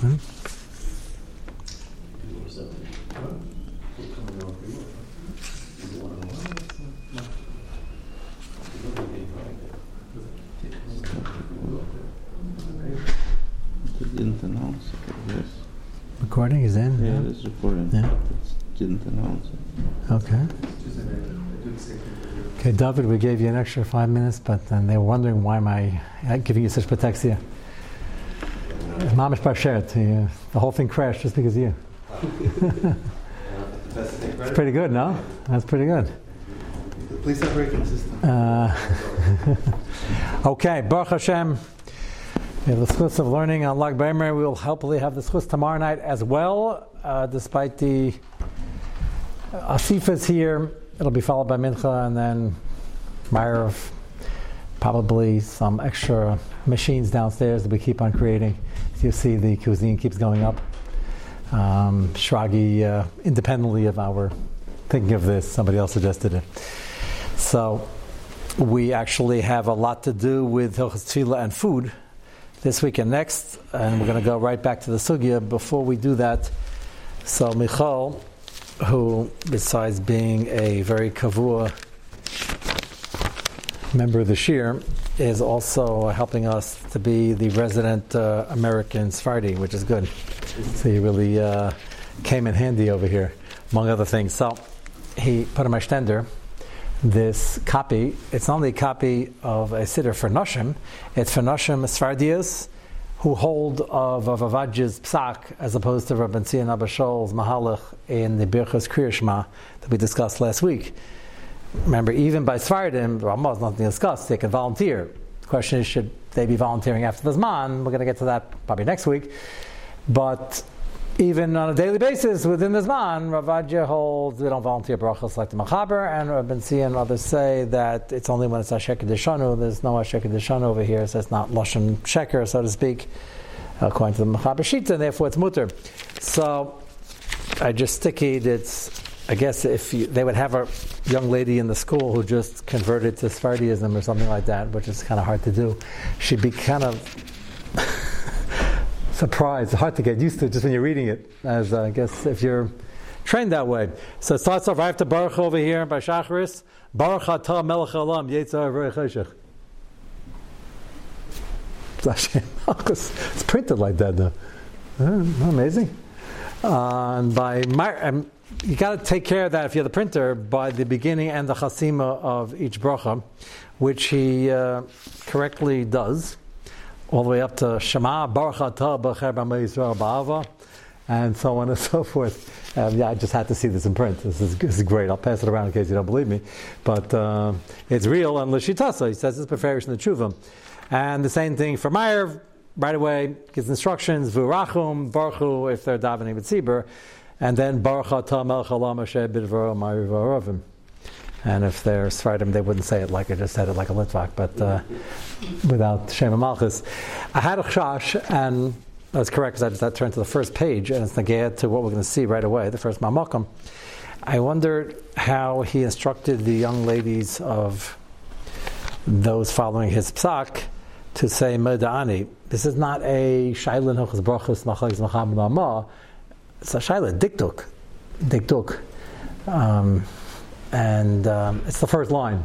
Hmm? didn't announce it, I guess. Recording is in? Yeah, it is recording. Yeah. it didn't announce it. Okay. Okay, David, we gave you an extra five minutes, but then they were wondering why am I uh, giving you such protexia. Mamish Bashert, the, the whole thing crashed just because of you. It's pretty good, no? That's pretty good. Please have very consistent. Uh, okay, Baruch Hashem. We have the schus of learning on Lag Baimer. We will hopefully have the schus tomorrow night as well, uh, despite the asifas here. It'll be followed by Mincha and then Maariv probably some extra machines downstairs that we keep on creating. As you see, the cuisine keeps going up. Um, Shragi, uh, independently of our thinking of this, somebody else suggested it. So we actually have a lot to do with Hilchas Tefillah and food this week and next, and we're going to go right back to the sugya. Before we do that, so Michal, who besides being a very kavua member of the Shiur, is also helping us to be the resident uh, American Sephardi, which is good. So he really uh, came in handy over here, among other things. So he put on my stender this copy. It's not only a copy of a siddur for Noshim, it's for Noshim Sfardias who hold of Ovadia's psak as opposed to Rabban Tzion Abba Shaul's Mahalach in the Birchas Kriyashma that we discussed last week. Remember, even by Sfardim, Ramah is nothing to discuss. They can volunteer. The question is, should they be volunteering after the Zman? We're going to get to that probably next week. But even on a daily basis within the Zman, Rav Ovadia holds we don't volunteer brachos like the Machaber, and Rabban Tzion and others say that it's only when it's Asher Kedishanu. There's no Asher Kedishanu over here, so it's not Lashon Sheker, so to speak, according to the Machaber Shita, and therefore it's mutter. So I just stickied. It's I guess if you, they would have a young lady in the school who just converted to Sfardiism or something like that, which is kind of hard to do, she'd be kind of surprised. Hard to get used to just when you're reading it, as uh, I guess if you're trained that way. So it starts off right after Baruch over here by Shacharis. Baruch atah melech olam yetzar. It's printed like that, though. Uh, amazing. Uh, and by my, um, you got to take care of that if you're the printer by the beginning and the chasima of each bracha, which he uh, correctly does, all the way up to Shema Baruch Atah Ba'ava, and so on and so forth. Um, yeah, I just had to see this in print. This is, this is great. I'll pass it around in case you don't believe me, but uh, it's real. And Lashitasa, he says it's Beferish in the Chuvim, and the same thing for Maariv. Right away, gives instructions, V'Rachum, Baruchu, if they're davening with Tzibur, and then Baruch Atah Melech Olam Asher Bidvaro. And if they're Sfardim, they wouldn't say it like I just said it like a Litvak, but uh, without Shem Malchus. I had a chash, and that's correct because I just had to turn to the first page, and it's negayat to what we're going to see right away, the first Mamakam. I wondered how he instructed the young ladies of those following his psak to say Meda'ani. This is not a Shailin Hochas Brachos Machagis Machamad. It's a Shailin Dikduk. Dikduk. Um, and um, it's the first line.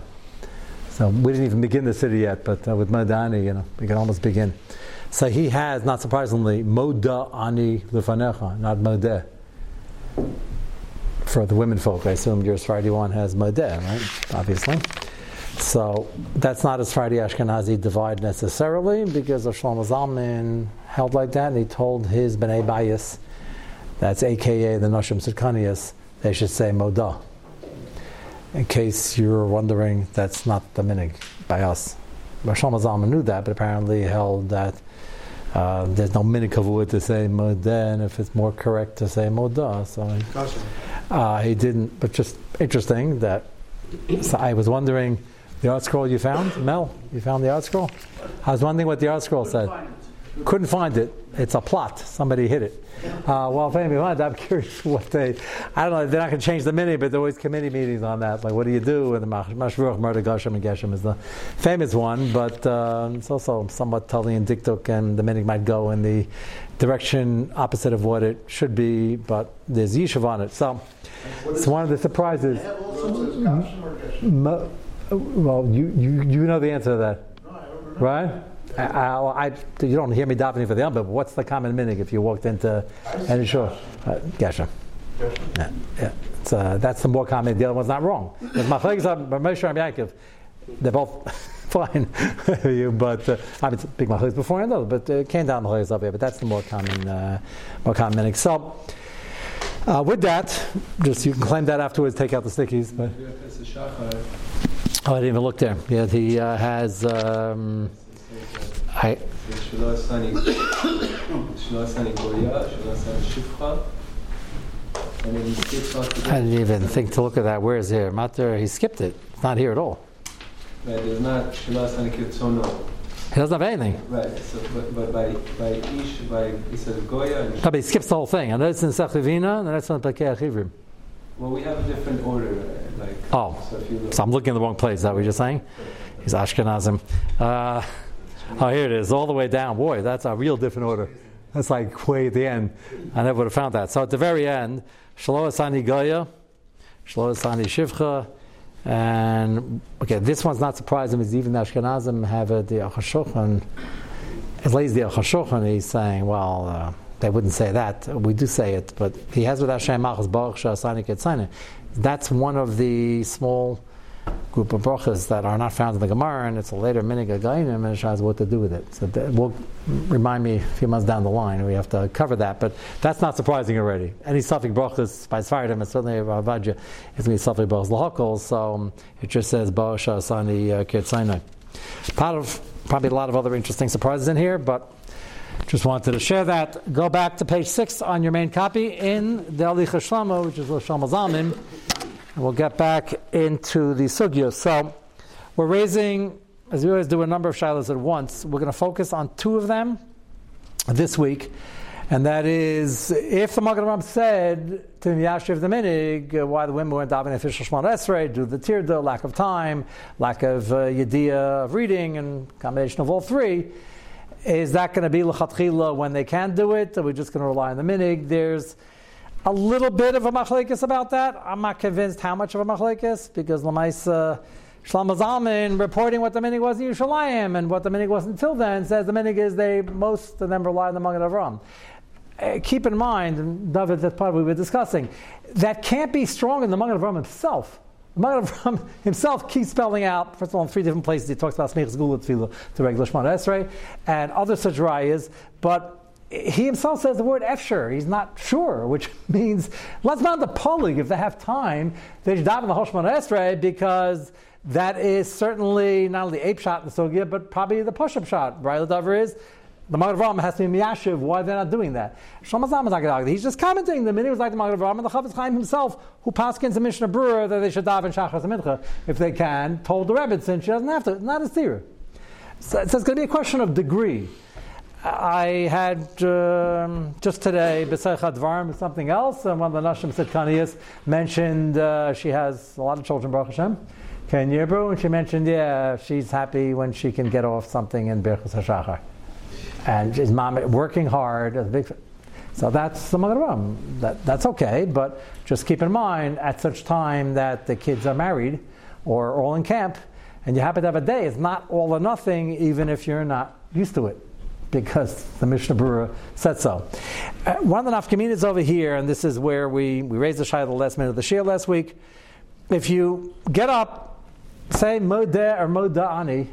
So we didn't even begin the city yet, but uh, with Meda'ani, you know, we can almost begin. So he has, not surprisingly, Moda Ani Lufanecha, not Modeh. For the women folk, I assume your Friday one has Modeh, right? Obviously. So that's not a Friday Ashkenazi divide necessarily, because of Shlomo Zalman held like that, and he told his Bnei Bayis, that's aka the Noshim Sirkanias, they should say Moda. In case you're wondering, that's not the minig by us. Shlomo Zalman knew that, but apparently held that uh, there's no minig kavua to say Modeh, and if it's more correct to say Moda. So he, uh, he didn't, but just interesting that so I was wondering the ArtScroll you found, Mel. You found the ArtScroll. I was wondering what the ArtScroll said. Couldn't find it. It's a plot. Somebody hit it. Uh, well, if anybody wanted, I'm curious what they. I don't know. They're not going to change the mini, but there always committee meetings on that. Like, what do you do? And the Mashruch, Murder Geshem, and Geshem is the famous one, but uh, it's also somewhat Tully and Diktuk, and the mini might go in the direction opposite of what it should be, but there's Yishuv on it. So it's one of the surprises. They have all sorts of Gashim or Geshem. Mo- well, you, you, you know the answer to that, No, I don't know. right? I, I, I- you don't hear me davening for the Yom, but what's the common minig if you walked into any shul? Uh, Geshem. Yeah, yeah. It's, uh, that's the more common. The other one's not wrong. Because Machlekes are Moshe and Yaakov, they're both fine. you, but uh, I mean, big Machlekes before and though, but uh, it came down Machlekes up here. But that's the more common, uh, more common minig. So. Uh, with that, just you can claim that afterwards. Take out the stickies, but oh, I didn't even look there. Yeah, he uh, has. Um, I didn't even think to look at that. Where is here? Mater, he skipped it. It's not here at all. Right, there's not Shilas Kirtsono. He doesn't have anything. Right, so, but, but by, by Ish, by, he says Goya and No, but he skips the whole thing. And that's in Sechivina, and that's in Pekeh Achivrim. Well, we have a different order. Uh, like, oh, so, so, I'm looking in the wrong place. Is that what you're saying? He's Ashkenazim. Uh, oh, here it is, all the way down. Boy, that's a real different order. That's like way at the end. I never would have found that. So at the very end, Shlo Asani Goya, Shlo Asani Shivcha, and okay, this one's not surprising because even the Ashkenazim have a, the Achashochan. It lays the Achashochan, he's saying, well, uh, they wouldn't say that. We do say it, but he has with Hashem Machas Baruch. That's one of the small group of brachas that are not found in the Gemara, and it's a later minig againim, and what to do with it. So that will remind me a few months down the line. We have to cover that, but that's not surprising already. Any suffix brachas by Sfardim, and certainly Rav Ovadia, is going to be suffix brachas. So um, it just says Baasha Asani uh, Kirtzainai. Part of probably a lot of other interesting surprises in here, but just wanted to share that. Go back to page six on your main copy in the Shlama, which is Shlomo Zalman. And we'll get back into the sugya. So we're raising, as we always do, a number of shilas at once. We're going to focus on two of them this week. And that is, if the Magen Ram said to the Yashiv the Minig, uh, why the women weren't davening official Shemon Esrei, due to the tirda, lack of time, lack of uh, yediyah of reading, and combination of all three, is that going to be lechatchila when they can do it? Are we just going to rely on the Minig? There's a little bit of a machlekes about that. I'm not convinced how much of a machlekes because Lamaisa Shlomo Zalman reporting what the minig was in Yerushalayim and what the minig was until then says the minig is they most of them rely on the Magen Avram. Uh, keep in mind, and David, that's part we were discussing, that can't be strong in the Magen Avram himself. The Magen Avram himself keeps spelling out, first of all, in three different places, he talks about Smichas Gula to regular Shemon Esrei and other such rayas, but he himself says the word efsher. He's not sure, which means let's not the polig if they have time. They should daven the Hoshman Esrei because that is certainly not only the ape shot in the sugya, but probably the push-up shot. Right, the is the Avraham has to be miyashiv. Why they're not doing that? Is not He's just commenting. The minute was like the Avraham and the Chofetz Chaim himself, who paskins the Mishnah Berurah that they should daven shachas and mincha if they can, told the Rebbe since she doesn't have to. Not a theory. So, so it's going to be a question of degree. I had um, just today B'Seich Advarim something else, and one of the Nashim Sitkanias mentioned uh, she has a lot of children, Baruch Hashem, Ken Yibru, and she mentioned, yeah, she's happy when she can get off something in Birchus HaShachar. And his mom working hard. so that's the Magen that That's okay, but just keep in mind at such time that the kids are married or all in camp, and you happen to have a day, it's not all or nothing, even if you're not used to it because the Mishnah Berurah said so. Uh, one of the nafkaminas over here, and this is where we, we raised the shayla the last minute of the shiur last week. If you get up, say modeh or moda'ani,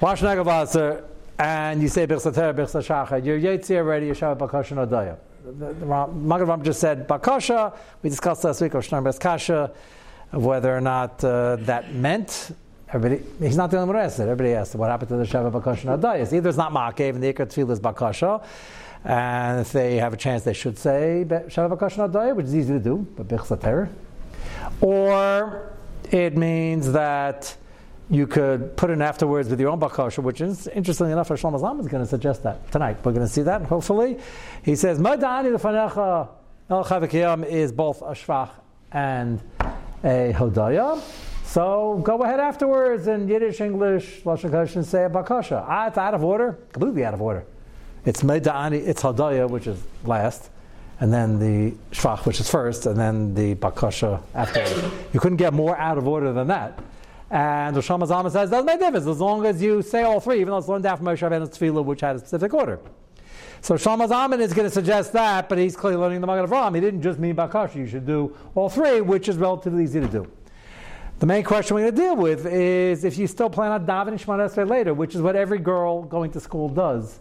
wash nagavaser, and you say birsater, birsashachar, you're yetzi already, you're shabbat bakasha nodaya. The Ram just said bakasha. We discussed last week, or Shnei Kasha, whether or not uh, that meant Everybody, he's not the only one who. Everybody asked what happened to the Sheva Bakasha Nadayas. Either it's not Ma'akev and the Ikar Tefillah is Bakasha, and if they have a chance, they should say Sheva Bakasha Nadayah, which is easy to do, but Bichsa Or it means that you could put in afterwards with your own bakasha, which is interestingly enough, Shlomo Zalman is going to suggest that tonight. We're going to see that hopefully. He says, "Madani lefanecha el chavikiyam is both a shvach and a hodaya." So go ahead afterwards in Yiddish, English, Lashon Kodesh, and say a bakasha. Ah, it's out of order, completely out of order. It's meda'ani, it's hadaya, which is last, and then the shvach, which is first, and then the bakasha afterwards. you couldn't get more out of order than that. And Rosh Hashanah says doesn't make a difference as long as you say all three, even though it's learned from Moshe Rabbeinu's tefillah, which had a specific order. So Shlomo Zalman is going to suggest that, but he's clearly learning the Magen Avraham. He didn't just mean bakasha. You should do all three, which is relatively easy to do. The main question we're going to deal with is if you still plan on davening Shemona Esrei later, which is what every girl going to school does,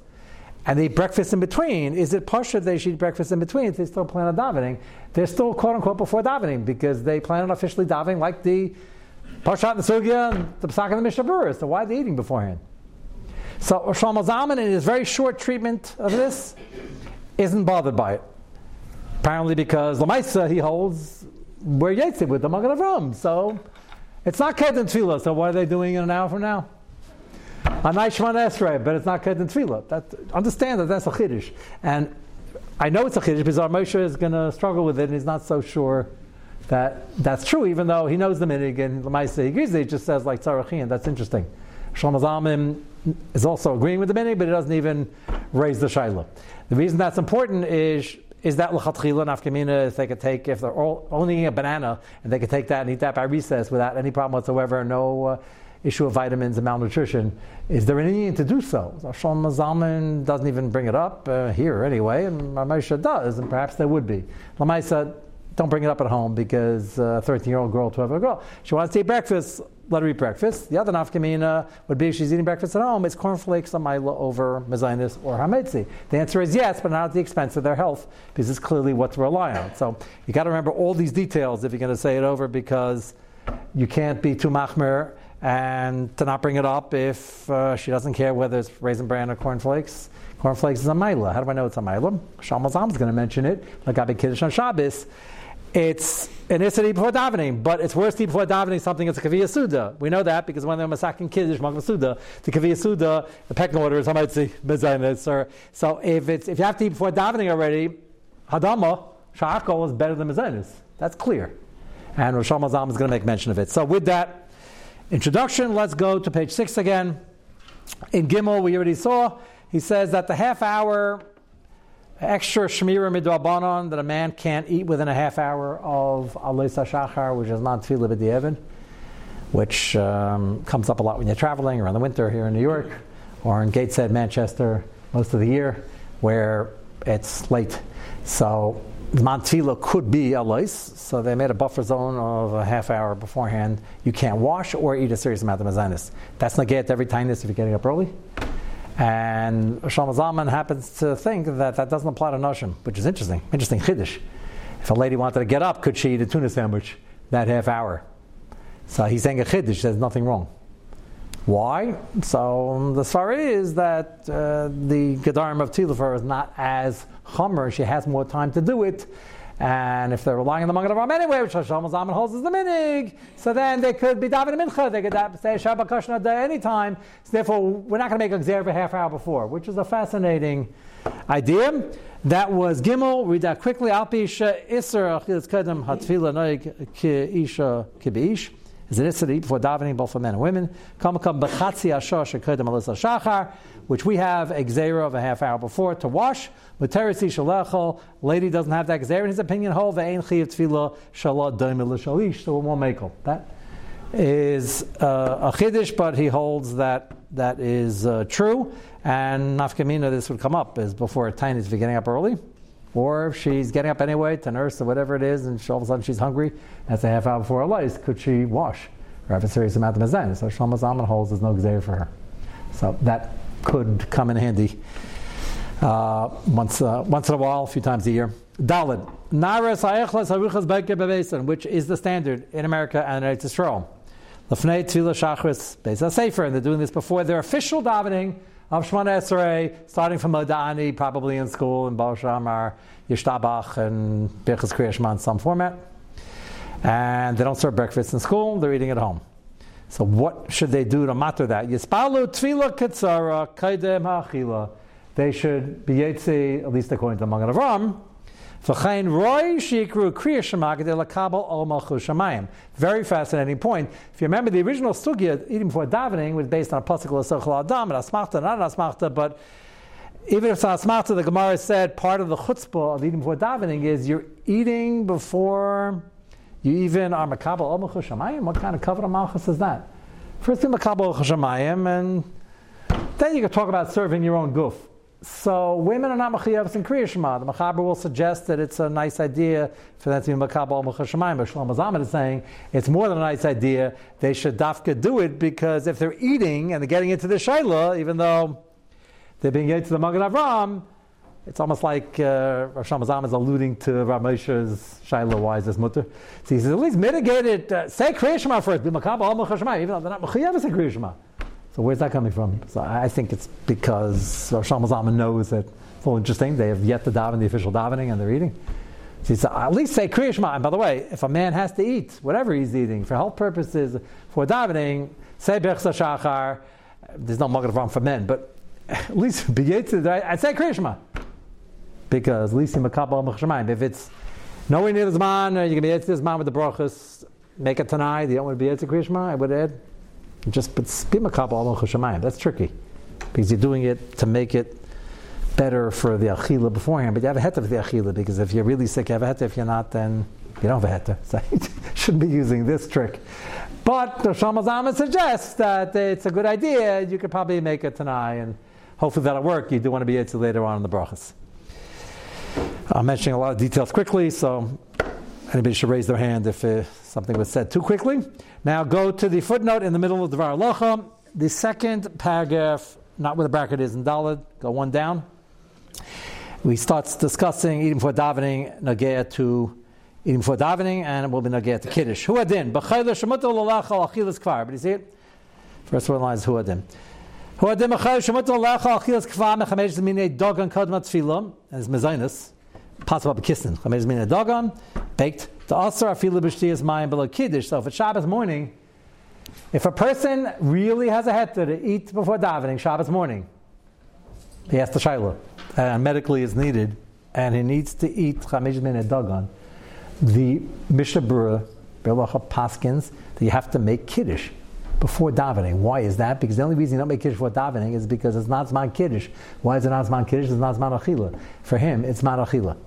and they eat breakfast in between, is it pasha they should eat breakfast in between if they still plan on davening? They're still quote unquote before davening because they plan on officially davening like the Parshat the Sugya and the Pesach and the Mishnah Berurah. So why are they eating beforehand? So Shlomo Zalman, in his very short treatment of this, isn't bothered by it. Apparently, because Lamaisa he holds where Yitzhak with the Magen Avraham. So it's not Kedan Tefillah. So what are they doing in an hour from now? A nice Shemana Esrei, but it's not Kedan Tefillah. That, understand that that's a Chiddush. And I know it's a Chiddush because our Moshe is going to struggle with it and he's not so sure that that's true, even though he knows the minig and Lamaisa he agrees. He just says like Tzarachin. That's interesting. Shlomo Zalman is also agreeing with the minig, but he doesn't even raise the shaila. The reason that's important is is that lechatchila nafkamina if they could take if they're all, only eating a banana and they could take that and eat that by recess without any problem whatsoever, no uh, issue of vitamins and malnutrition. Is there any need to do so? Shlomo Zalman doesn't even bring it up uh, here anyway, and Ramesha does, and perhaps there would be. Lamaisa don't bring it up at home because a 13 year old girl, 12 year old girl, she wants to eat breakfast, let her eat breakfast. The other nafkamina would be if she's eating breakfast at home, it's cornflakes, amaila over mezainis or hametzi. The answer is yes, but not at the expense of their health because it's clearly what to rely on. So you got to remember all these details if you're going to say it over because you can't be too machmer and to not bring it up if uh, she doesn't care whether it's raisin bran or cornflakes. Cornflakes is a maila. How do I know it's a maila? Shlomo Zalman is going to mention it, like Abed Kiddush on Shabbos it's an Isra before davening, but it's worse before davening something that's a Kaviyah Suda. We know that because when they're Masakin Kiddush, Magna Suda, the Kaviyah Suda, the pecking order is Hamaitzi, Bezainis, or so if it's if you have to eat before davening already, Hadama, Sha'akol is better than Mezainis. That's clear. And Rosh Hashanah is going to make mention of it. So with that introduction, let's go to page six again. In Gimel, we already saw, he says that the half hour extra shmira midrabanon that a man can't eat within a half hour of alisa shachar, which is not tefillah b'di'evin, which um, comes up a lot when you're traveling around the winter here in New York or in Gateshead, Manchester, most of the year, where it's late. So Mount Tefillah could be a lice, so they made a buffer zone of a half hour beforehand. You can't wash or eat a serious amount of mazanis. That's not get every time this if you're getting up early. And Shlomo Zalman happens to think that that doesn't apply to Noshim, which is interesting. Interesting chiddush. If a lady wanted to get up, could she eat a tuna sandwich that half hour? So he's saying a chiddush, there's nothing wrong. Why? So the story is that uh, the Gedarim of Tilafer is not as chomer. She has more time to do it. And if they're relying on the Magen Avraham anyway, which Hashem Zaman holds as the minig, so then they could be davening mincha. They could say Shabbat Kashna day anytime. So therefore, we're not going to make a gzer a half hour before, which is a fascinating idea. That was Gimel. Read that quickly. Alpisha Isser Achilas Kedem Hatfila Noig Ki Isha Kibish is an Isra before davening, both for men and women. Which we have a gzera of a half hour before to wash. Lady doesn't have that gzera in his opinion. So it won't make That is uh, a chiddush, but he holds that that is uh, true. And nafkamina, this would come up is before a tiny is getting up early, or if she's getting up anyway to nurse or whatever it is, and all of a sudden she's hungry, that's a half hour before her lice. Could she wash or have a serious amount of mazayin? So Shlomo Zalman holds there's no gzera for her. So that could come in handy uh, once, uh, once in a while, a few times a year. Dalid. Which is the standard in America and in Israel. Lefnei Tefillah Shachris Beis Sefer, and they're doing this before their official davening of Shemona Esrei, starting from Modani, probably in school in Baal Shamar, Yishtabach, and Birchas Kriya in some format. And they don't serve breakfast in school; they're eating at home. So what should they do to matter that? Yispalu tefillah ketzara kaidem ha'achila. They should be yetzi, at least according to the Magen Avram, Very fascinating point. If you remember, the original sugya, eating before davening, was based on a pasuk of Sochel Adam and Asmachta, not Asmachta, but even if it's Asmachta, the Gemara said part of the chutzpah of eating before davening is you're eating before you even are makabel ol malchus shamayim. What kind of of malchus is that? First, you makabel shamayim, and then you can talk about serving your own goof. So women are not machiyavs in Kriya Shema. The Machaber will suggest that it's a nice idea for them to be makabel machashamayim. But Shlomo Zalman is saying it's more than a nice idea. They should dafka do it because if they're eating and they're getting into the shaila, even though they're being to the Magen Avram, it's almost like uh, Rav Shlomo Zalman is alluding to Rav Moshe's shaila. Why is this mutter? So he says at least mitigate it. Uh, say Kriya Shema first. Be makabel machashamayim, even though they're not machiyavs in Kriya Shema. So where's that coming from? So I think it's because Rosh Hashanah knows that it's all interesting. They have yet to daven the official davening and they're eating. So said, at least say Kriya. And by the way, if a man has to eat, whatever he's eating, for health purposes, for davening, say Bechsa Shachar. There's no Avram for men, but at least be I say Kriya. Because at least in Makabal If it's nowhere near the Zman, you can be Yetz Zman with the brachas, make it tonight, you don't want to be Yetz Kriya Shema, I would add just but al shemayim. That's tricky because you're doing it to make it better for the achila beforehand. But you have a heter for the achila because if you're really sick, you have a heter. If you're not, then you don't have a heter. So you shouldn't be using this trick. But the Shamazama suggests that it's a good idea. You could probably make it tonight, and hopefully that'll work. You do want to be able to later on in the brachas. I'm mentioning a lot of details quickly, so anybody should raise their hand if uh, something was said too quickly. Now go to the footnote in the middle of the Var The second paragraph, not where the bracket is in go one down. We start discussing eating for davening, nagea to eating for davening, and it will be nagea to kiddush. Who adin? B'chayla shemut l'lachal achilas kvar. But you see it? First one line is who adin. Who adin b'chayla shemut l'lachal achilas kvar mechamesh dogan possible b'kisnin. Chamesh zminei dogan, baked the asr afilu b'shtiyas mayim below kiddush. So if it's Shabbos morning, if a person really has a heter to eat before davening Shabbos morning, he has to shiloh, and medically is needed, and he needs to eat chamish min dagan. The Mishnah Berurah, Berlacha Paskins, that you have to make kiddush before davening. Why is that? Because the only reason you don't make kiddush before davening is because it's not zman kiddush. Why is it not zman kiddush? It's not zman achila. For him, it's zman achila.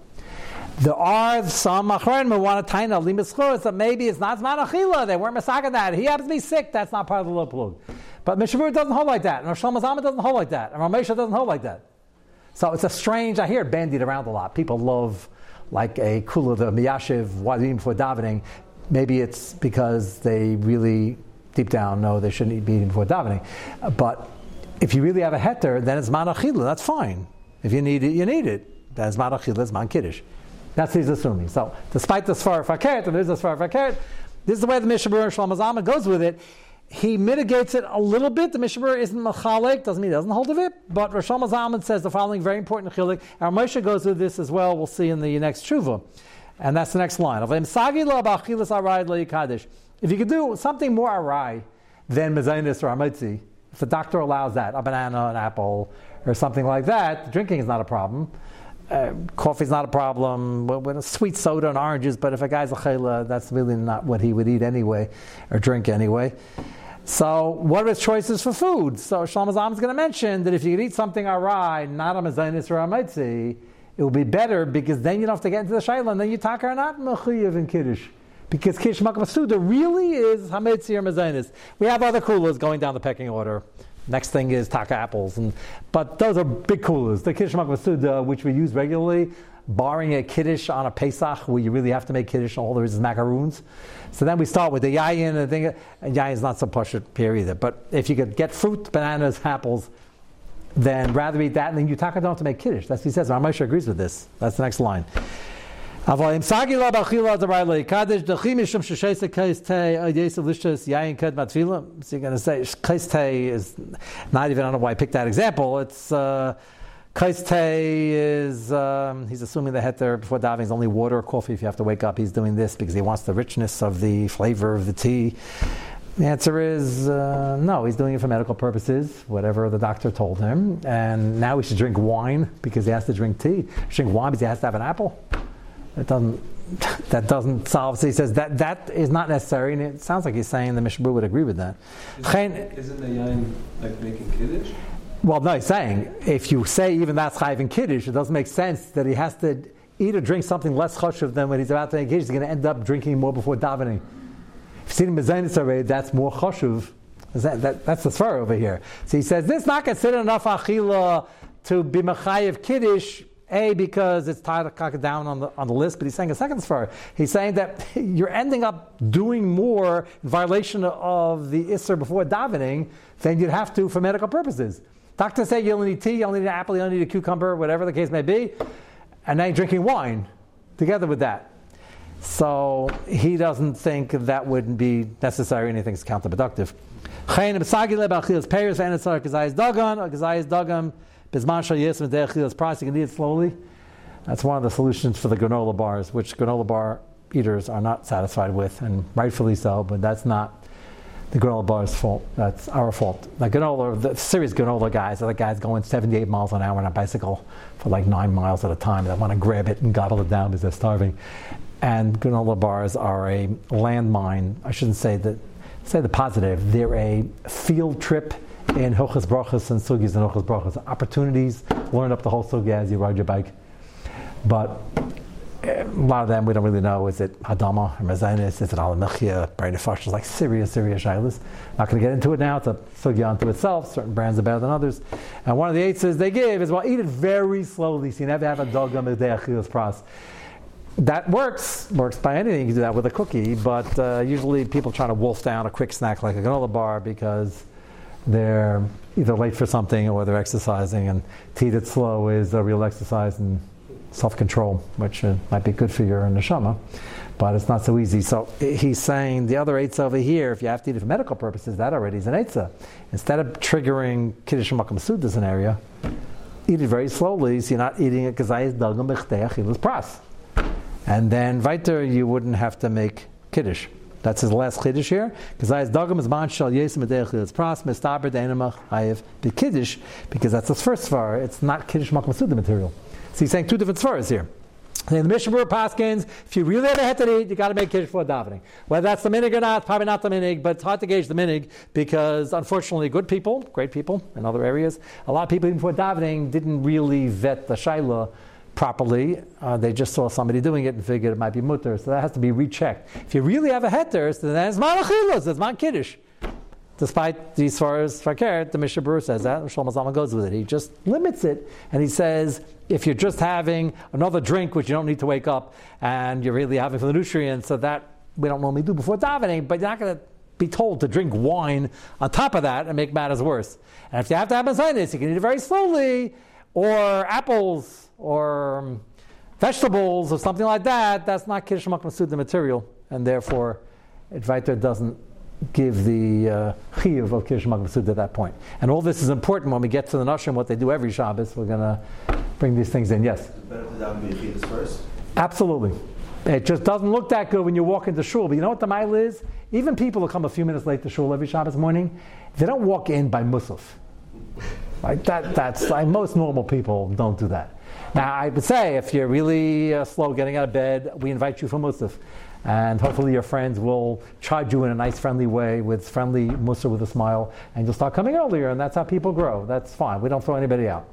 There are some achronim who want to tie a limis that maybe it's not zman. They weren't masaga that. He happens to be sick. That's not part of the low But Mishavur doesn't hold like that, and Rosh Hashanah doesn't hold like that, and Ramesha doesn't hold like that. So it's a strange. I hear it bandied around a lot. People love like a kula the miyashiv wadim for davening. Maybe it's because they really deep down know they shouldn't be eating before davening. But if you really have a heter, then it's man achila. That's fine. If you need it, you need it. That's man achila. It's man kiddush. That's he's assuming. So, despite the Sfar Fakert, and there's a Sfar Fakert, this is the way the Mishnah Berurah Shlomo goes with it. He mitigates it a little bit. The Mishnah Berurah isn't machalik, doesn't mean he doesn't hold of it. But Rosh Zalman says the following very important chilik. Our Moshe goes with this as well. We'll see in the next tshuva, and that's the next line. If you could do something more arai than mezainis or amitzi, if the doctor allows that, a banana, an apple, or something like that, drinking is not a problem uh, coffee's not a problem. With a sweet soda and oranges, but if a guy's a chayla, that's really not what he would eat anyway, or drink anyway. So, what are his choices for food? So, Shlomo is going to mention that if you could eat something arai, not a mazanis or a mitzi, it will be better because then you don't have to get into the shayla, and then you talk are not mechuyev in kiddush. Because kiddush makvasuda really is hametzi or mazanis. We have other coolers going down the pecking order. Next thing is taka apples, and but those are big coolers. The kiddush makvasuda, uh, which we use regularly, barring a kiddush on a Pesach where you really have to make kiddush, all there is is macaroons. So then we start with the yayin, and thing. And yayin is not so push here either. But if you could get fruit, bananas, apples, then rather eat that, and then you taka don't have to make kiddush. That's what he says. Ramesha agrees with this. That's the next line. Avolim sagi la bachila zarai le kadesh dechim mishum sheshes kais te ayes lishas yayin kad matfila. So you're going to say kais te is not even. I don't know why I picked that example. It's uh, kais is um, he's assuming the heter before davening is only water or coffee. If you have to wake up, he's doing this because he wants the richness of the flavor of the tea. The answer is uh, no. He's doing it for medical purposes, whatever the doctor told him. And now he should drink wine because he has to drink tea. He drink wine because he has to have an apple. That doesn't. That doesn't solve. So he says that that is not necessary, and it sounds like he's saying the Mishnah would agree with that. Isn't, isn't the yain like making kiddush? Well, no, he's saying if you say even that's chayiv in kiddush, it doesn't make sense that he has to eat or drink something less chashuv than when he's about to make kiddush. He's going to end up drinking more before davening. If you've seen mezainis already, that's more chashuv. That, that, that's the svara over here. So he says this is not considered enough achila to be mechayiv kiddush. A because it's tied down on the on the list, but he's saying a second svara. He's saying that you're ending up doing more in violation of the isser before davening than you'd have to for medical purposes. Doctors say you only need tea, you only need an apple, you only need a cucumber, whatever the case may be, and now you're drinking wine together with that. So he doesn't think that would be necessary. Anything's counterproductive. Shal yism de'achilas pras. You can eat it slowly. That's one of the solutions for the granola bars, which granola bar eaters are not satisfied with, and rightfully so. But that's not the granola bar's fault. That's our fault. The granola, the serious granola guys are the guys going 78 miles an hour on a bicycle for like nine miles at a time that want to grab it and gobble it down because they're starving. And granola bars are a landmine. I shouldn't say that. Say the positive. They're a field trip in Hilchas Brachas and Sugis and Hilchas Brachas. Opportunities, learn up the whole sugi as you ride your bike. But a lot of them we don't really know. Is it Hadama or Mezainis? Is it Alamechia? Fash is like serious, serious shilas. Not going to get into it now. It's a sugya unto itself. Certain brands are better than others. And one of the eights they give is well, eat it very slowly. So you never have a dogam achilas pras. That works. Works by anything. You can do that with a cookie. But uh, usually people try to wolf down a quick snack like a granola bar because they're either late for something or they're exercising. And to eat it slow is a real exercise and self-control, which uh, might be good for your neshama, but it's not so easy. So he's saying the other eights over here, if you have to eat it for medical purposes, that already is an eitzah. Instead of triggering kiddush makam as an area, eat it very slowly, so you're not eating it because I dagam pras. And then weiter, you wouldn't have to make kiddush. That's his last kiddush here. Because I dagam is man shal yesim edech pras mistaber deinamach ayev kiddush because that's his first svar. It's not kiddush makam sud material. So he's saying two different svaras here. In the Mishnah Berurah Paskins, if you really have a het to eat, you got to make kiddush for davening. Whether that's the minig or not, probably not the minig, but it's hard to gauge the minig because unfortunately, good people, great people in other areas, a lot of people even before davening didn't really vet the shaila properly. Uh, they just saw somebody doing it and figured it might be mutter, so that has to be rechecked. If you really have a heter, then it's malachilos, it's man kiddush. Despite as fakir, the Mishnah Berurah says that, and Shlomo Zalman goes with it. He just limits it, and he says if you're just having another drink, which you don't need to wake up, and you're really having for the nutrients, so that we don't normally do before davening, but you're not going to be told to drink wine on top of that and make matters worse. And if you have to have a this, you can eat it very slowly, or apples, or vegetables, or something like that. That's not Kiddush the material, and therefore, Advaita doesn't give the uh, chiyuv of Kiddush Makam at that point. And all this is important when we get to the Nashim, what they do every Shabbos. We're going to bring these things in. Yes? Better to daven first? Absolutely. It just doesn't look that good when you walk into shul. But you know what the mile is? Even people who come a few minutes late to shul every Shabbos morning, they don't walk in by musaf. Like that, that's like most normal people don't do that. Now, I would say if you're really uh, slow getting out of bed, we invite you for musaf and hopefully your friends will charge you in a nice, friendly way with friendly musa with a smile, and you'll start coming earlier, and that's how people grow. That's fine. We don't throw anybody out.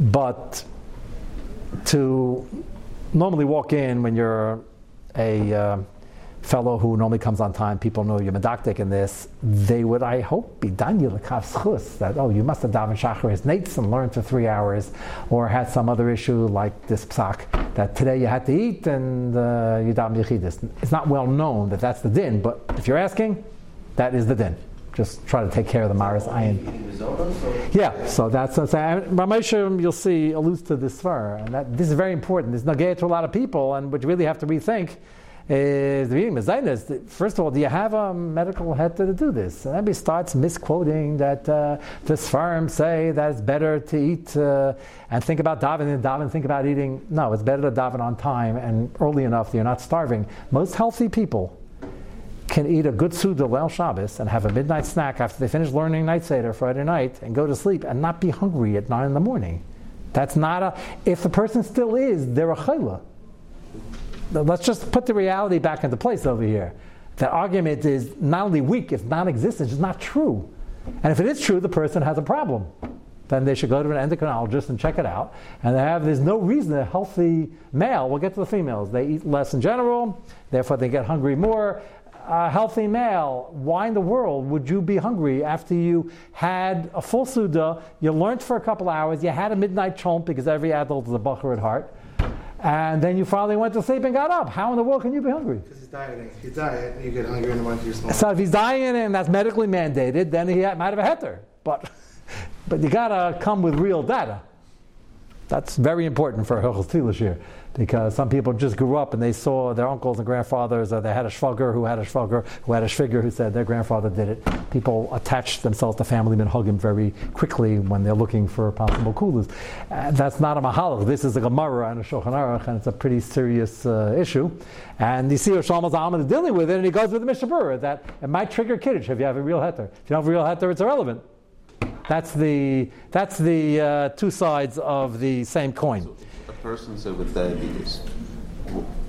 But to normally walk in when you're a uh, fellow who normally comes on time, people know you're medactic in this, they would, I hope, be Daniel schus that, oh, you must have davened Shacharis Nates and learned for three hours, or had some other issue like this psak, that today you had to eat and uh, you daven Yechidis. It's not well known that that's the din, but if you're asking, that is the din. Just try to take care of the Maris Ayin. Yeah, so that's what I'm saying. Rameshim, you'll see, alludes to this far, and that, this is very important. This is to a lot of people, and what you really have to rethink is the meaning First of all, do you have a medical head to do this? And then he starts misquoting that uh, this firm say that it's better to eat uh, and think about davening and think about eating. No, it's better to daven on time and early enough that you're not starving. Most healthy people can eat a good Suda Leil Shabbos and have a midnight snack after they finish learning Night Seder Friday night and go to sleep and not be hungry at 9 in the morning. That's not a, if the person still is, they're a chayla. Let's just put the reality back into place over here. That argument is not only weak, it's non existent, it's not true. And if it is true, the person has a problem. Then they should go to an endocrinologist and check it out. And have, there's no reason a healthy male, we'll get to the females, they eat less in general, therefore they get hungry more. A healthy male, why in the world would you be hungry after you had a full Suda, you learned for a couple hours, you had a midnight chomp because every adult is a bacher at heart, and then you finally went to sleep and got up. How in the world can you be hungry? Because he's dieting. If you diet, you get hungry in the morning to your stomach. So if he's dieting and that's medically mandated, then he might have a heter. But, but you gotta come with real data. That's very important for Hilchos Tilish here, because some people just grew up and they saw their uncles and grandfathers, or they had a shvugger who had a shvugger who had a shvigger who said their grandfather did it. People attach themselves to family him very quickly when they're looking for possible coolers. Uh, that's not a mahalach. This is a Gemara and a Shulchan Aruch, and it's a pretty serious uh, issue. And you see Shlomo Zalman is dealing with it, and he goes with the Mishnah Berurah that it might trigger kiddush if you have a real heter. If you don't have a real heter, it's irrelevant. That's the, that's the uh, two sides of the same coin. A person with diabetes,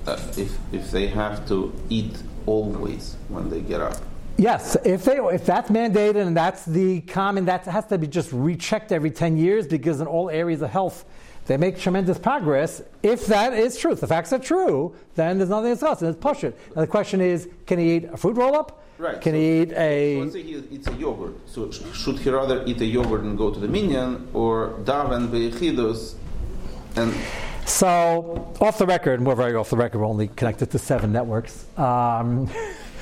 uh, if if they have to eat always when they get up, Yes, if they if that's mandated and that's the common, that has to be just rechecked every ten years because in all areas of health they make tremendous progress. If that is true, if the facts are true, then there's nothing to discuss. And it's push it. Now the question is, can he eat a fruit roll up? Right, Can so- he eat so a? let's say he eats a yogurt. So should he rather eat a yogurt and go to the minyan, or daven beichidus, and So, off the record, we're very off the record, we're only connected to seven networks. Um,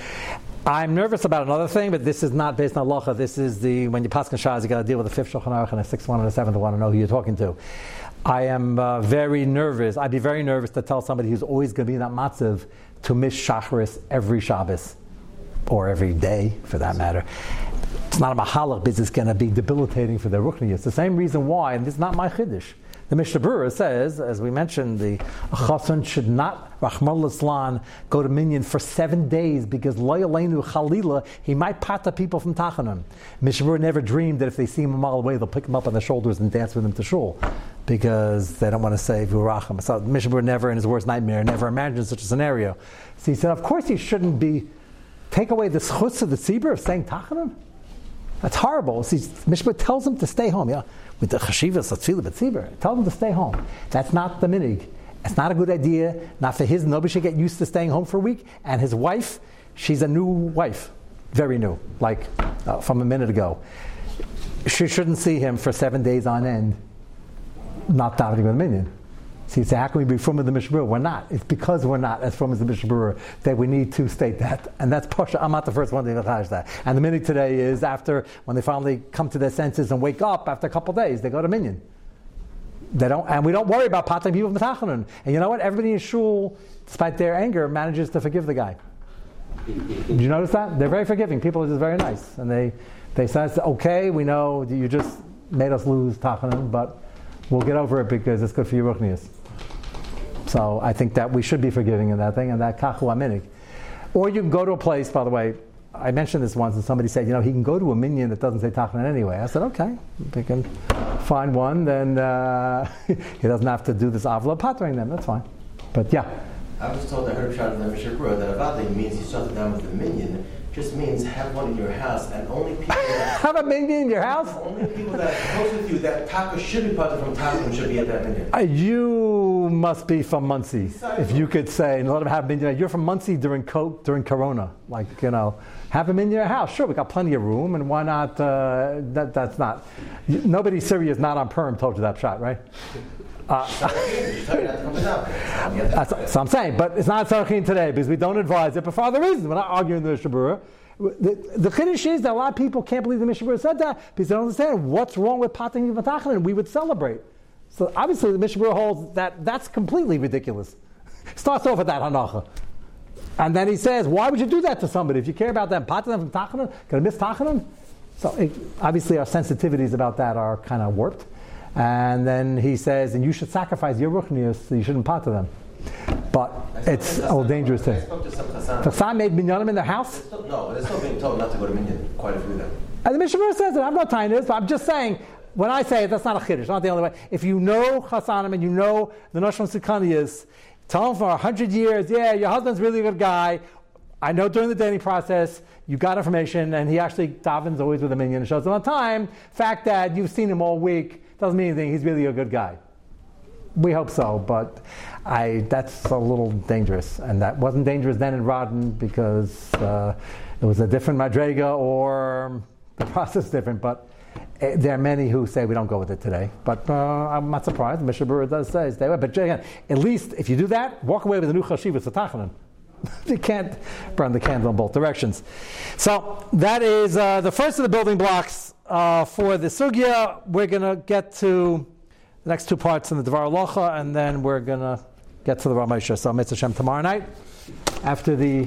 I'm nervous about another thing, but this is not based on halacha. This is the, when you pass Shaz, you got to deal with the fifth Shulchan Aruch and a sixth one and a seventh one to know who you're talking to. I am uh, very nervous. I'd be very nervous to tell somebody who's always going to be in that matzav to miss Shacharis every Shabbos, or every day for that matter. It's not a mahalach, but it's going to be debilitating for their ruchni. It's the same reason why, and this is not my chiddush. The Mishnah says, as we mentioned, the chassan should not, Rahman go to Minyan for seven days because loyalenu chalila, he might pata people from Tachanun. Mishnah never dreamed that if they see him a mile away, they'll pick him up on their shoulders and dance with him to shul because they don't want to say Vurachim. So Mishnah never, in his worst nightmare, never imagined such a scenario. So he said, of course he shouldn't be, take away the schutz of the tzibur of saying Tachanun. That's horrible. See, Mishpah tells him to stay home. Yeah, with the chashivas of tefillah b'tzibur, tell him to stay home. That's not the minig. It's not a good idea. Not for his. Nobody should get used to staying home for a week. And his wife, she's a new wife, very new, like uh, from a minute ago. She shouldn't see him for seven days on end, not davening with a minyan. So you how can we be from the Mishnah? We're not. It's because we're not as from as the Mishnah that we need to state that. And that's Pasha. I'm not the first one to acknowledge that. And the minute today is after, when they finally come to their senses and wake up after a couple days, they go to Minyan. They don't, and we don't worry about patting people from Tachanun. And you know what? Everybody in shul, despite their anger, manages to forgive the guy. Did you notice that? They're very forgiving. People are just very nice. And they, they say, okay, we know you just made us lose Tachanun, but we'll get over it because it's good for your ruchnias. So I think that we should be forgiving in that thing, and that kachu aminik. Or you can go to a place, by the way, I mentioned this once, and somebody said, you know, he can go to a minyan that doesn't say Tachanun anyway. I said, okay, if he can find one, then uh, he doesn't have to do this avla pattering them. That's fine. But yeah, I was told I heard shot of the Mishnah Berurah that avadli means you shut down with the minyan. Just means have one in your house, and only people that have a minyan in your house. only people that are close with you that taka should be parted from taka should be at that minyan. Uh, you must be from Monsey, if you could say, and let him have a minyan. You're from Monsey during co- during Corona, like you know, have him in your house. Sure, we got plenty of room, and why not? Uh, that, that's not. Nobody Syria is not on perm. Told you that shot, right? Down. Uh, that's so I'm saying, but it's not Sarachin today because we don't advise it. But for other reasons, we're not arguing the Mishnah Berurah. The, the Kiddush is that a lot of people can't believe the Mishnah Berurah said that because they don't understand what's wrong with Patim Yivatachan, and we would celebrate. So obviously, the Mishnah Berurah holds that that's completely ridiculous. Starts off with that hanacha. And then he says, why would you do that to somebody? If you care about them, them from tachanun, going to miss tachanun? So it, obviously our sensitivities about that are kind of warped. And then he says, and you should sacrifice your ruchnius, so you shouldn't part to them. but it's a dangerous thing. spoke to some Chassan. Made minyanim in their house. They're still- No, but they're still being told not to go to Minyan. Quite a few of them. And the Mishnah says it. I'm not tying this, but I'm just saying. When I say it, that's not a chiddush. Not the only way. If you know Chasanim and you know the Noshon Sikhaniyas, tell them for a hundred years, yeah, your husband's really a good guy. I know during the dating process you got information, and he actually davens always with a minyan and shows up on time. Fact that you've seen him all week doesn't mean anything. He's really a good guy. We hope so, but I, that's a little dangerous. And that wasn't dangerous then in Rodden because uh, it was a different Madrega or the process different. But eh, there are many who say we don't go with it today. But uh, I'm not surprised. Mishnah Berurah does say stay away. But again, at least if you do that, walk away with a new chashiva tzatachanan. you can't burn the candle in both directions. So that is uh, the first of the building blocks uh, for the sugya. We're going to get to the next two parts in the Devar Halacha, and then we're going to get to the Ramesha. So, Mitzvah Shem tomorrow night after the